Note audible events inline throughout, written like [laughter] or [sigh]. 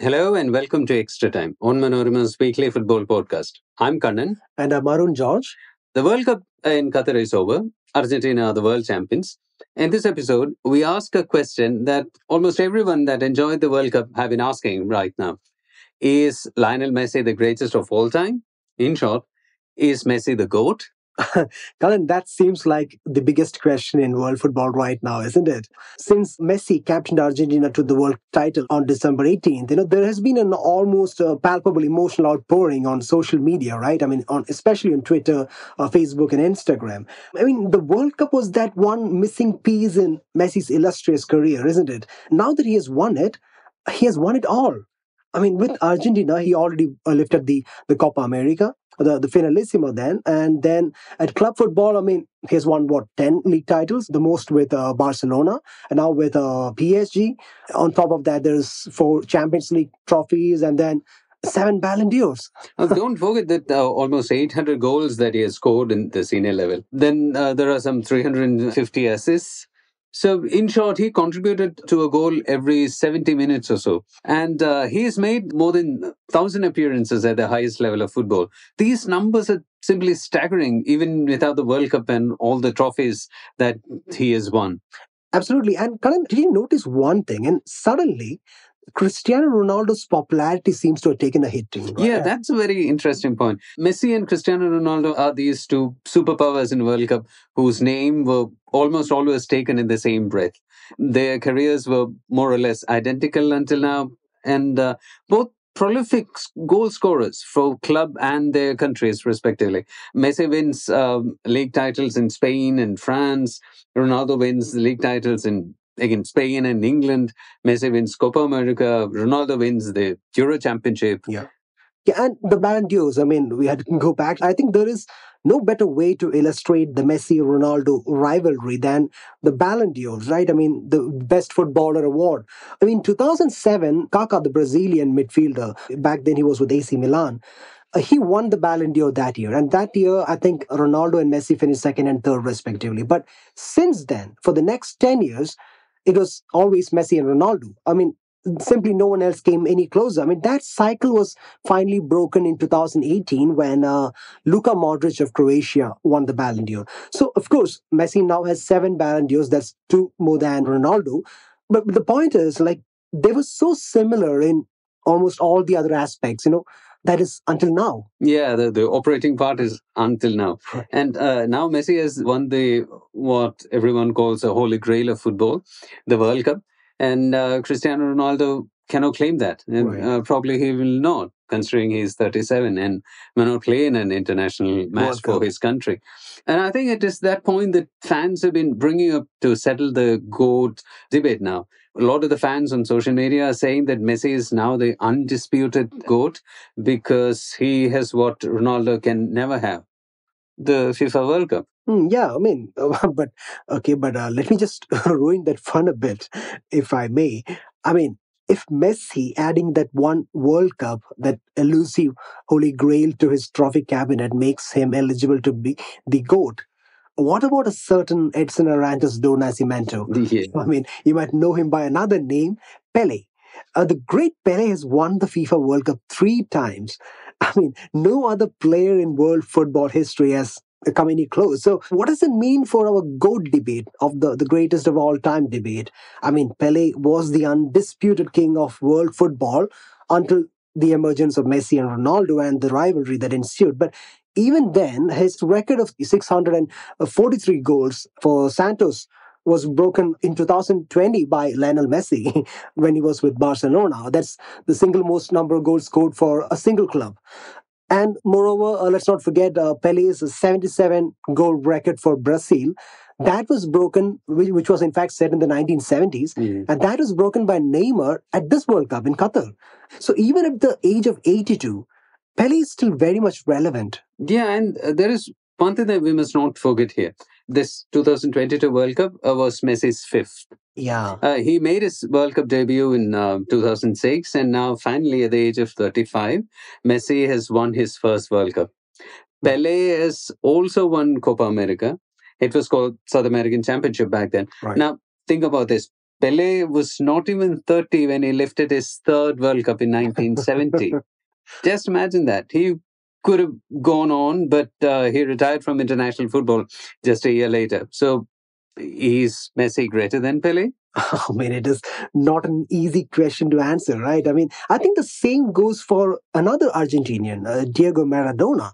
Hello and welcome to Extra Time on Manorama's weekly football podcast. I'm Kannan. And I'm Arun George. The World Cup uh, in Qatar is over. Argentina are the world champions. In this episode, we ask a question that almost everyone that enjoyed the World Cup have been asking right now. Is Lionel Messi the greatest of all time? In short, is Messi the GOAT? [laughs] Colin, that seems like the biggest question in world football right now, isn't it? Since Messi captained Argentina to the world title on December 18th, you know, there has been an almost uh, palpable emotional outpouring on social media, right? I mean, on especially on Twitter, uh, Facebook, and Instagram. I mean, the World Cup was that one missing piece in Messi's illustrious career, isn't it? Now that he has won it, he has won it all. I mean, with Argentina, he already uh, lifted the, the Copa America the, the Finalissima then. And then at club football, I mean, he's won what, 10 league titles, the most with uh, Barcelona, and now with uh, PSG. On top of that, there's four Champions League trophies and then seven Ballon d'Ors. [laughs] don't forget that uh, almost 800 goals that he has scored in the senior level. Then uh, there are some 350 assists. So, in short, he contributed to a goal every 70 minutes or so. And uh, he's made more than 1,000 appearances at the highest level of football. These numbers are simply staggering, even without the World Cup and all the trophies that he has won. Absolutely. And Kannan, did you notice one thing? And suddenly, Cristiano Ronaldo's popularity seems to have taken a hit. Right? Yeah, that's a very interesting point. Messi and Cristiano Ronaldo are these two superpowers in World Cup whose name were almost always taken in the same breath. Their careers were more or less identical until now, and uh, both prolific goal scorers for club and their countries, respectively. Messi wins um, league titles in Spain and France. Ronaldo wins league titles in again Spain and England. Messi wins Copa America. Ronaldo wins the Euro Championship. Yeah. Yeah, and the Ballon d'Ors. I mean, we had to go back. I think there is no better way to illustrate the Messi Ronaldo rivalry than the Ballon d'Ors, right? I mean, the best footballer award. I mean, 2007, Kaká, the Brazilian midfielder, back then he was with AC Milan. Uh, he won the Ballon d'Or that year. And that year, I think Ronaldo and Messi finished second and third, respectively. But since then, for the next 10 years, it was always Messi and Ronaldo. I mean, simply no one else came any closer. I mean, that cycle was finally broken in 2018 when uh, Luka Modric of Croatia won the Ballon d'Or. So, of course, Messi now has seven Ballon d'Ors. That's two more than Ronaldo. But, but the point is, like, they were so similar in almost all the other aspects. You know, that is until now. Yeah, the, the operating part is until now. And uh, now Messi has won the what everyone calls a holy grail of football, the World Cup. And uh, Cristiano Ronaldo cannot claim that. And right. uh, probably he will not, considering he's 37 and may not play in an international match for his country. And I think it is that point that fans have been bringing up to settle the GOAT debate now. A lot of the fans on social media are saying that Messi is now the undisputed GOAT because he has what Ronaldo can never have the FIFA World Cup. Mm, yeah, I mean, [laughs] but okay, but uh, let me just [laughs] ruin that fun a bit, if I may. I mean, if Messi adding that one World Cup, that elusive holy grail to his trophy cabinet makes him eligible to be the GOAT, what about a certain Edson Arantes do Nascimento? [laughs] Yeah. I mean, you might know him by another name, Pele. Uh, the great Pele has won the FIFA World Cup three times. [laughs] I mean, no other player in world football history has come any close. So, what does it mean for our GOAT debate of the, the greatest of all time debate? I mean, Pele was the undisputed king of world football until the emergence of Messi and Ronaldo and the rivalry that ensued. But even then, his record of 643 goals for Santos was broken in 2020 by Lionel Messi [laughs] when he was with Barcelona. That's the single most number of goals scored for a single club. And moreover, uh, let's not forget uh, Pele's 77 goal record for Brazil. That was broken, which, which was in fact set in the 1970s, mm. and that was broken by Neymar at this World Cup in Qatar. So even at the age of 82, Pele is still very much relevant. Yeah, and uh, there is one thing that we must not forget here. This 2022 World Cup uh, was Messi's fifth. Yeah. Uh, he made his World Cup debut in uh, 2006, and now finally at the age of 35, Messi has won his first World Cup. Pele has also won Copa America. It was called South American Championship back then. Right. Now, think about this. Pele was not even 30 when he lifted his third World Cup in 1970. [laughs] Just imagine that. He could have gone on, but uh, he retired from international football just a year later. So is Messi greater than Pele? [laughs] I mean, it is not an easy question to answer, right? I mean, I think the same goes for another Argentinian, uh, Diego Maradona.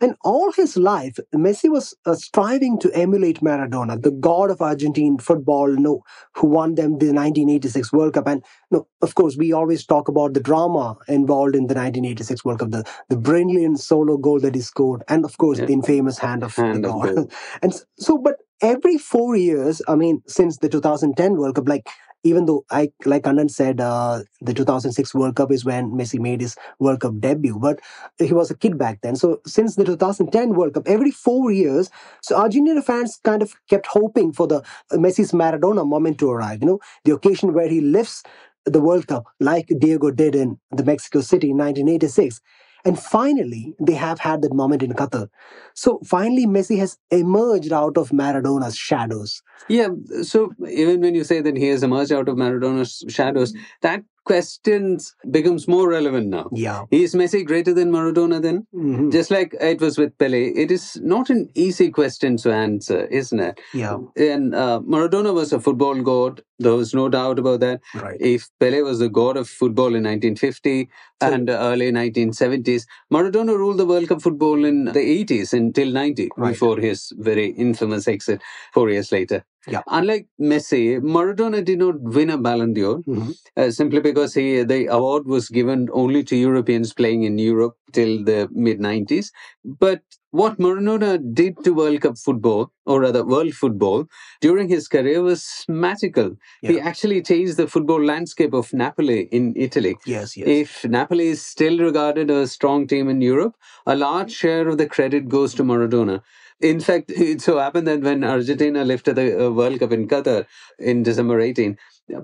And all his life, Messi was uh, striving to emulate Maradona, the god of Argentine football, you know, who won them the 1986 World Cup. And you know, of course, we always talk about the drama involved in the 1986 World Cup, the, the brilliant solo goal that he scored, and of course, yeah. the infamous hand of hand the god. [laughs] and so, but every four years, I mean, since the 2010 World Cup, like even though I like Anand said, uh, the 2006 World Cup is when Messi made his World Cup debut, but he was a kid back then. So since the 2010 World Cup, every four years, so Argentina fans kind of kept hoping for the uh, Messi's Maradona moment to arrive. You know, the occasion where he lifts the World Cup like Diego did in the Mexico City in 1986. And finally, they have had that moment in Qatar. So finally, Messi has emerged out of Maradona's shadows. Yeah. So even when you say that he has emerged out of Maradona's shadows, that question becomes more relevant now. Yeah. Is Messi greater than Maradona then? Mm-hmm. Just like it was with Pele. It is not an easy question to answer, isn't it? Yeah. And uh, Maradona was a football god. There was no doubt about that. Right. If Pele was the god of football in 1950 so, and early 1970s, Maradona ruled the World Cup football in the 80s until 90 right. before his very infamous exit four years later. Yeah. Unlike Messi, Maradona did not win a Ballon d'Or mm-hmm. uh, simply because he, the award was given only to Europeans playing in Europe till the mid 90s. But what Maradona did to World Cup football, or rather world football, during his career was magical. Yeah. He actually changed the football landscape of Napoli in Italy. Yes, yes. If Napoli is still regarded as a strong team in Europe, a large share of the credit goes to Maradona. In fact, [laughs] it so happened that when Argentina lifted the uh, World Cup in Qatar in December 18,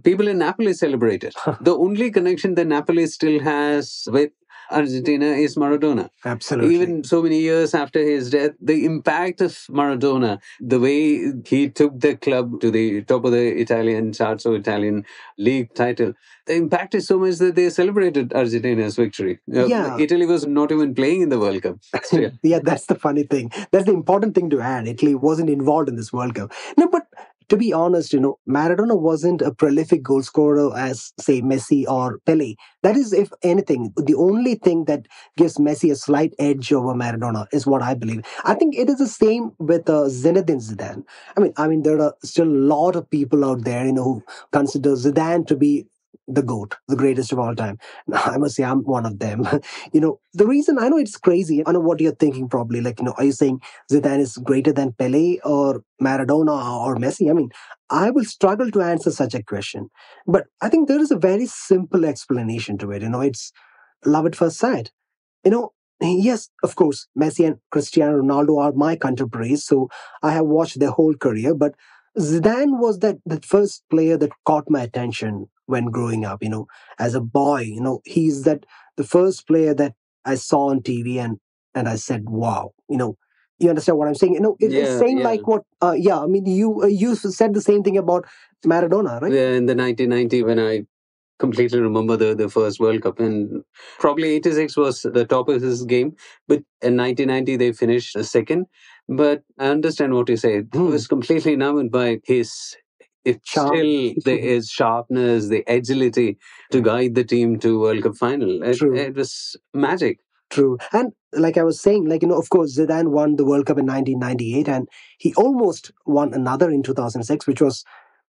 people in Napoli celebrated. [laughs] the only connection that Napoli still has with Argentina is Maradona. Absolutely. Even so many years after his death, the impact of Maradona, the way he took the club to the top of the Italian charts or Italian league title, the impact is so much that they celebrated Argentina's victory. Uh, yeah. Italy was not even playing in the World Cup. [laughs] yeah, that's the funny thing. That's the important thing to add. Italy wasn't involved in this World Cup. No, but to be honest, you know, Maradona wasn't a prolific goal scorer as, say, Messi or Pele. That is, if anything, the only thing that gives Messi a slight edge over Maradona is what I believe. I think it is the same with uh, Zinedine Zidane. I mean, I mean, there are still a lot of people out there, you know, who consider Zidane to be the GOAT, the greatest of all time. [laughs] I must say, I'm one of them. [laughs] you know, the reason I know it's crazy, I know what you're thinking probably. Like, you know, are you saying Zidane is greater than Pele or Maradona or Messi? I mean, I will struggle to answer such a question. But I think there is a very simple explanation to it. You know, it's love at first sight. You know, yes, of course, Messi and Cristiano Ronaldo are my contemporaries, so I have watched their whole career. But Zidane was that the first player that caught my attention when growing up. You know, as a boy, you know, he's that the first player that I saw on TV and and I said, "Wow!" You know, you understand what I'm saying? You know, it, yeah, it's same yeah. like what? Uh, yeah, I mean, you uh, you said the same thing about Maradona, right? Yeah, in the 1990 when I completely remember the, the first World Cup. And probably 86 was the top of his game. But in 1990, they finished second. But I understand what you say. He Hmm. was completely enamored by his. If Charm. still there [laughs] is sharpness, the agility to guide the team to World Cup final. It, True. it was magic. True. And like I was saying, like, you know, of course, Zidane won the World Cup in 1998 and he almost won another in 2006, which was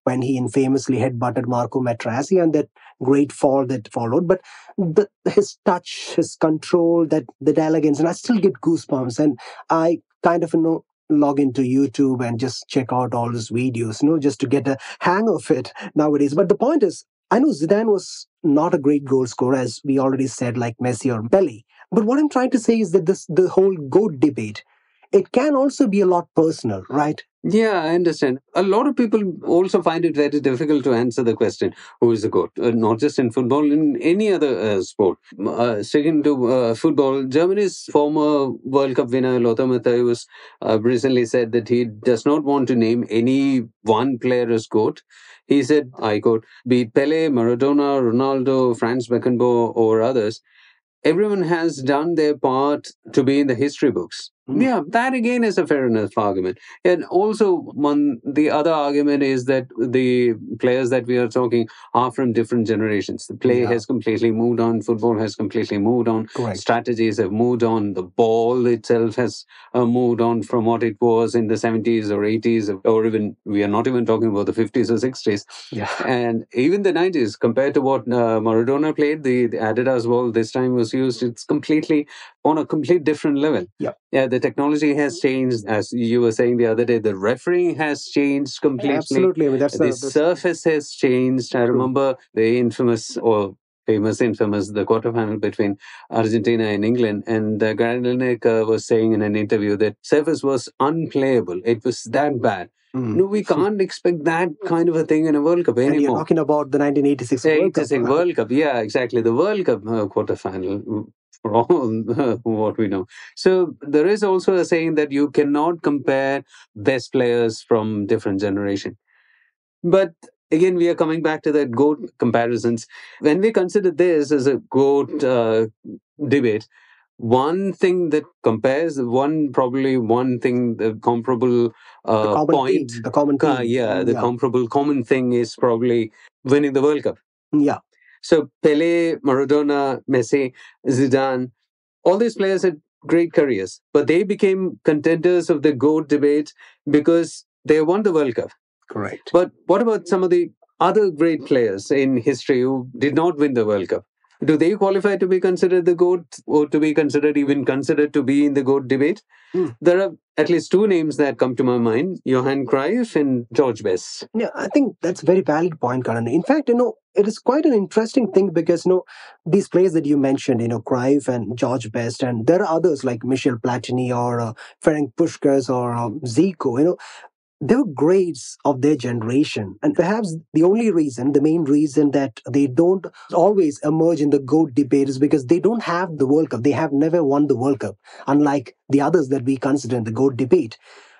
when he infamously headbutted Marco Materazzi and that great fall that followed. But the, his touch, his control, that, that elegance, and I still get goosebumps. And I kind of, you know, log into YouTube and just check out all his videos, you know, just to get a hang of it nowadays. But the point is, I know Zidane was not a great goal scorer, as we already said, like Messi or Pele. But what I'm trying to say is that this the whole GOAT debate, it can also be a lot personal, right? Yeah, I understand. A lot of people also find it very difficult to answer the question who is the GOAT, uh, not just in football, in any other uh, sport. Uh, sticking to uh, football, Germany's former World Cup winner, Lothar Matthäus, uh, recently said that he does not want to name any one player as GOAT. He said, I quote, be it Pele, Maradona, Ronaldo, Franz Beckenbauer, or others, everyone has done their part to be in the history books. Mm. Yeah, that again is a fair enough argument. And also, one the other argument is that the players that we are talking are from different generations. The play Yeah. has completely moved on. Football has completely moved on. Correct. Strategies have moved on. The ball itself has uh, moved on from what it was in the 70s or 80s, or even we are not even talking about the 50s or 60s Yeah. [laughs] and even the 90s compared to what uh, Maradona played the, the Adidas ball this time was used it's completely on a complete different level Yeah. yeah the technology has changed as you were saying the other day the refereeing has changed completely Absolutely. I mean, that's the the, surface has changed i remember the infamous or famous infamous the quarterfinal between argentina and england and uh, Gary Lineker was saying in an interview that surface was unplayable it was that bad Mm. no we can't expect that kind of a thing in a world cup anymore. And you're talking about the 1986 World Cup. World Cup. Yeah, exactly. The World Cup uh, quarterfinal, for all [laughs] what we know. So there is also a saying that you cannot compare best players from different generation. But again, we are coming back to that GOAT comparisons. When we consider this as a GOAT uh, debate, one thing that compares, one probably one thing, the comparable the uh, common point, theme, the common uh, yeah, the yeah. comparable common thing is probably winning the World Cup. yeah. So Pele, Maradona, Messi, Zidane, all these players had great careers, but they became contenders of the GOAT debate because they won the World Cup. Correct. But what about some of the other great players in history who did not win the World Cup? Do they qualify to be considered the GOAT or to be considered, even considered to be in the GOAT debate? Hmm. There are at least two names that come to my mind Johan Cruyff and George Best. Yeah, I think that's a very valid point, Kannan. In fact, you know, it is quite an interesting thing because, you know, these players that you mentioned, you know, Cruyff and George Best, and there are others like Michel Platini or uh, Ferenc Puskas or um, Zico, you know, they were greats of their generation. And perhaps the only reason, the main reason that they don't always emerge in the GOAT debate is because they don't have the World Cup. They have never won the World Cup, unlike the others that we consider in the GOAT debate.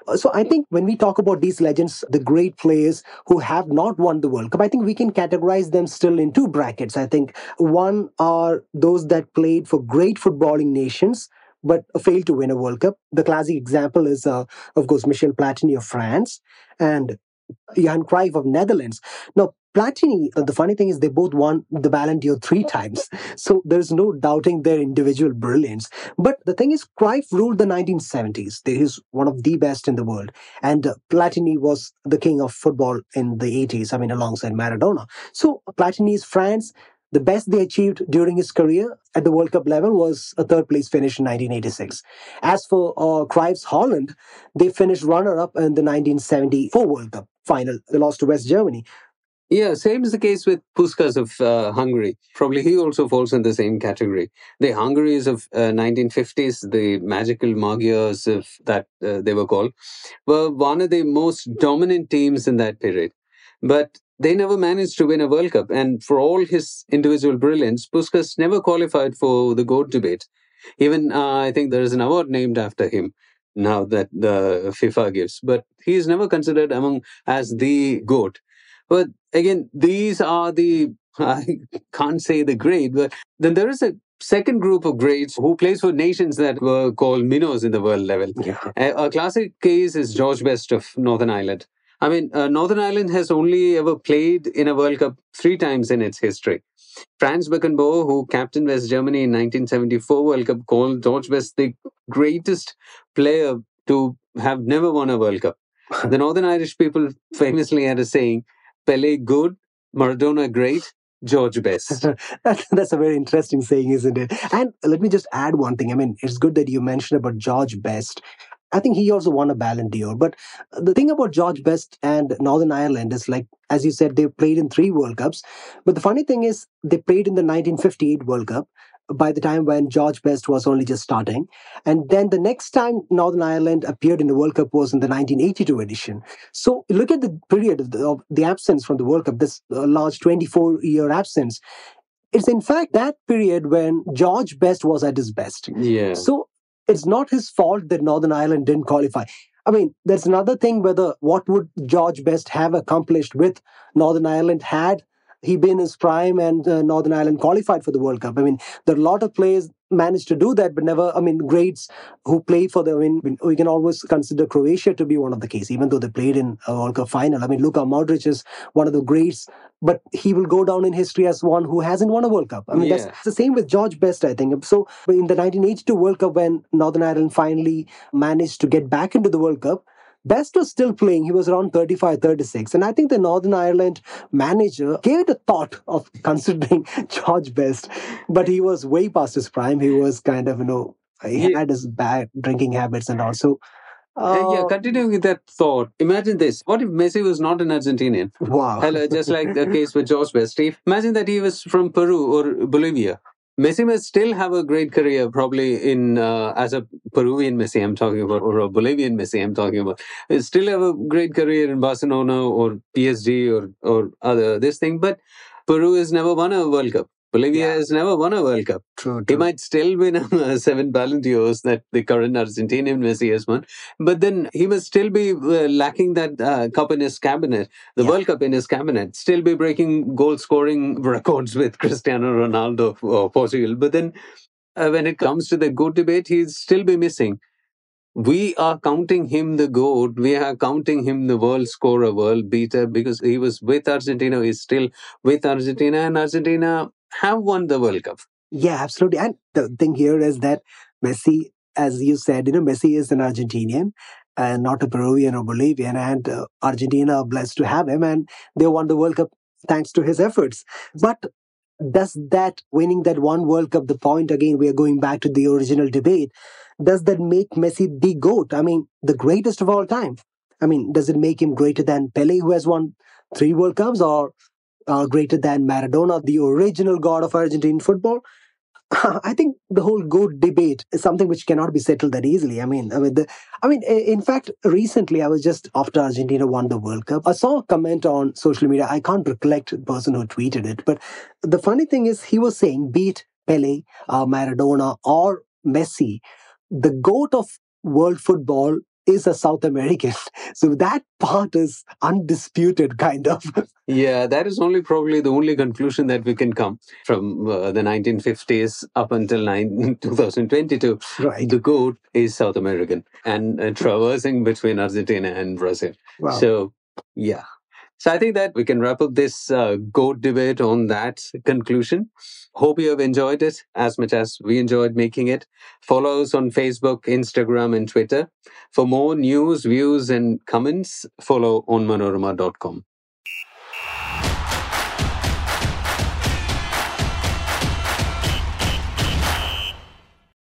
Uh, So I think when we talk about these legends, the great players who have not won the World Cup, I think we can categorize them still in two brackets. I think one are those that played for great footballing nations but failed to win a World Cup. The classic example is, uh, of course, Michel Platini of France and Johan Cruyff of Netherlands. Now, Platini, uh, the funny thing is they both won the Ballon d'Or three times. So there's no doubting their individual brilliance. But the thing is, Cruyff ruled the 1970s. He is one of the best in the world. And uh, Platini was the king of football in the 80s, I mean, alongside Maradona. So Platini's France, the best they achieved during his career at the World Cup level was a third place finish in 1986. As for uh, Cruyff's Holland, they finished runner up in the 1974 World Cup final. They lost to West Germany. Yeah, same is the case with Puskas of uh, Hungary. Probably he also falls in the same category. The Hungaries of uh, 1950s, the magical Magyars of that uh, they were called, were one of the most dominant teams in that period. But they never managed to win a World Cup. And for all his individual brilliance, Puskas never qualified for the GOAT debate. Even uh, I think there is an award named after him now that the FIFA gives, but he is never considered among as the GOAT. But again, these are the [laughs] I can't say the great, but then there is a second group of greats who plays for nations that were called minnows in the world level. Yeah. A, a classic case is George Best of Northern Ireland. I mean, uh, Northern Ireland has only ever played in a World Cup three times in its history. Franz Beckenbauer, who captained West Germany in 1974 World Cup, called George Best the greatest player to have never won a World Cup. [laughs] the Northern Irish people famously had a saying, Pele good, Maradona great, George Best. [laughs] That- That's a very interesting saying, isn't it? And let me just add one thing. I mean, it's good that you mentioned about George Best. I think he also won a Ballon d'Or. But the thing about George Best and Northern Ireland is like, as you said, they played in three World Cups. But the funny thing is, they played in the 1958 World Cup. by the time when George Best was only just starting. And then the next time Northern Ireland appeared in the World Cup was in the 1982 edition. So look at the period of the, of the absence from the World Cup, this uh, large 24 year absence. It's in fact that period when George Best was at his best. Yeah. So it's not his fault that Northern Ireland didn't qualify. I mean, there's another thing whether what would George Best have accomplished with Northern Ireland had he been his prime and uh, Northern Ireland qualified for the World Cup. I mean, there are a lot of players managed to do that, but never, I mean, greats who play for the, I mean, we can always consider Croatia to be one of the case, even though they played in a World Cup final. I mean, Luka Modric is one of the greats, but he will go down in history as one who hasn't won a World Cup. I mean, Yeah. that's the same with George Best, I think. So in the 1982 World Cup, when Northern Ireland finally managed to get back into the World Cup, Best was still playing. He was around 35, 36. And I think the Northern Ireland manager gave it a thought of [laughs] considering George Best, but he was way past his prime. He was kind of, you know, he Yeah. had his bad drinking habits and also. Uh, yeah, Uh, continuing with that thought, imagine this. What if Messi was not an Argentinian? wow. Hello, just like the case with George Best. Steve, imagine that he was from Peru or Bolivia. Messi must still have a great career, probably in uh, as a Peruvian Messi. I'm talking about, or a Bolivian Messi. I'm talking about. He'll still have a great career in Barcelona or PSG or or other this thing. But Peru has never won a World Cup. Bolivia Yeah. has never won a World Cup. True, He might still win uh, [laughs] seven Ballon d'Ors that the current Argentinian Messi has won, but then he must still be uh, lacking that uh, cup in his cabinet, the Yeah. World Cup in his cabinet, still be breaking goal scoring [laughs] records with Cristiano Ronaldo of Portugal. But then uh, when it comes to the GOAT debate, he'll still be missing. We are counting him the GOAT. We are counting him the world scorer, world beater, because he was with Argentina. He's still with Argentina, and Argentina have won the World Cup. Yeah, absolutely. And the thing here is that Messi, as you said, you know, Messi is an Argentinian and not a Peruvian or Bolivian. And uh, Argentina are blessed to have him, and they won the World Cup thanks to his efforts. But does that winning that one World Cup, the point again, we are going back to the original debate, does that make Messi the GOAT? I mean, the greatest of all time. I mean, does it make him greater than Pele, who has won three World Cups, or uh, greater than Maradona, the original god of Argentine football? [laughs] I think the whole GOAT debate is something which cannot be settled that easily. I mean, I mean, the, I mean, in fact, recently I was just after Argentina won the World Cup. I saw a comment on social media. I can't recollect the person who tweeted it, but the funny thing is, he was saying, beat Pele, uh, Maradona, or Messi, the GOAT of world football is a South American. [laughs] So that part is undisputed, kind of. [laughs] Yeah, that is only probably the only conclusion that we can come from uh, the 1950s up until nine, [laughs] 2022. right. The GOAT is South American and uh, traversing between Argentina and Brazil. Wow. So, yeah. So I think that we can wrap up this uh, GOAT debate on that conclusion. Hope you have enjoyed it as much as we enjoyed making it. Follow us on Facebook, Instagram, and Twitter. For more news, views, and comments, follow on manorama.com.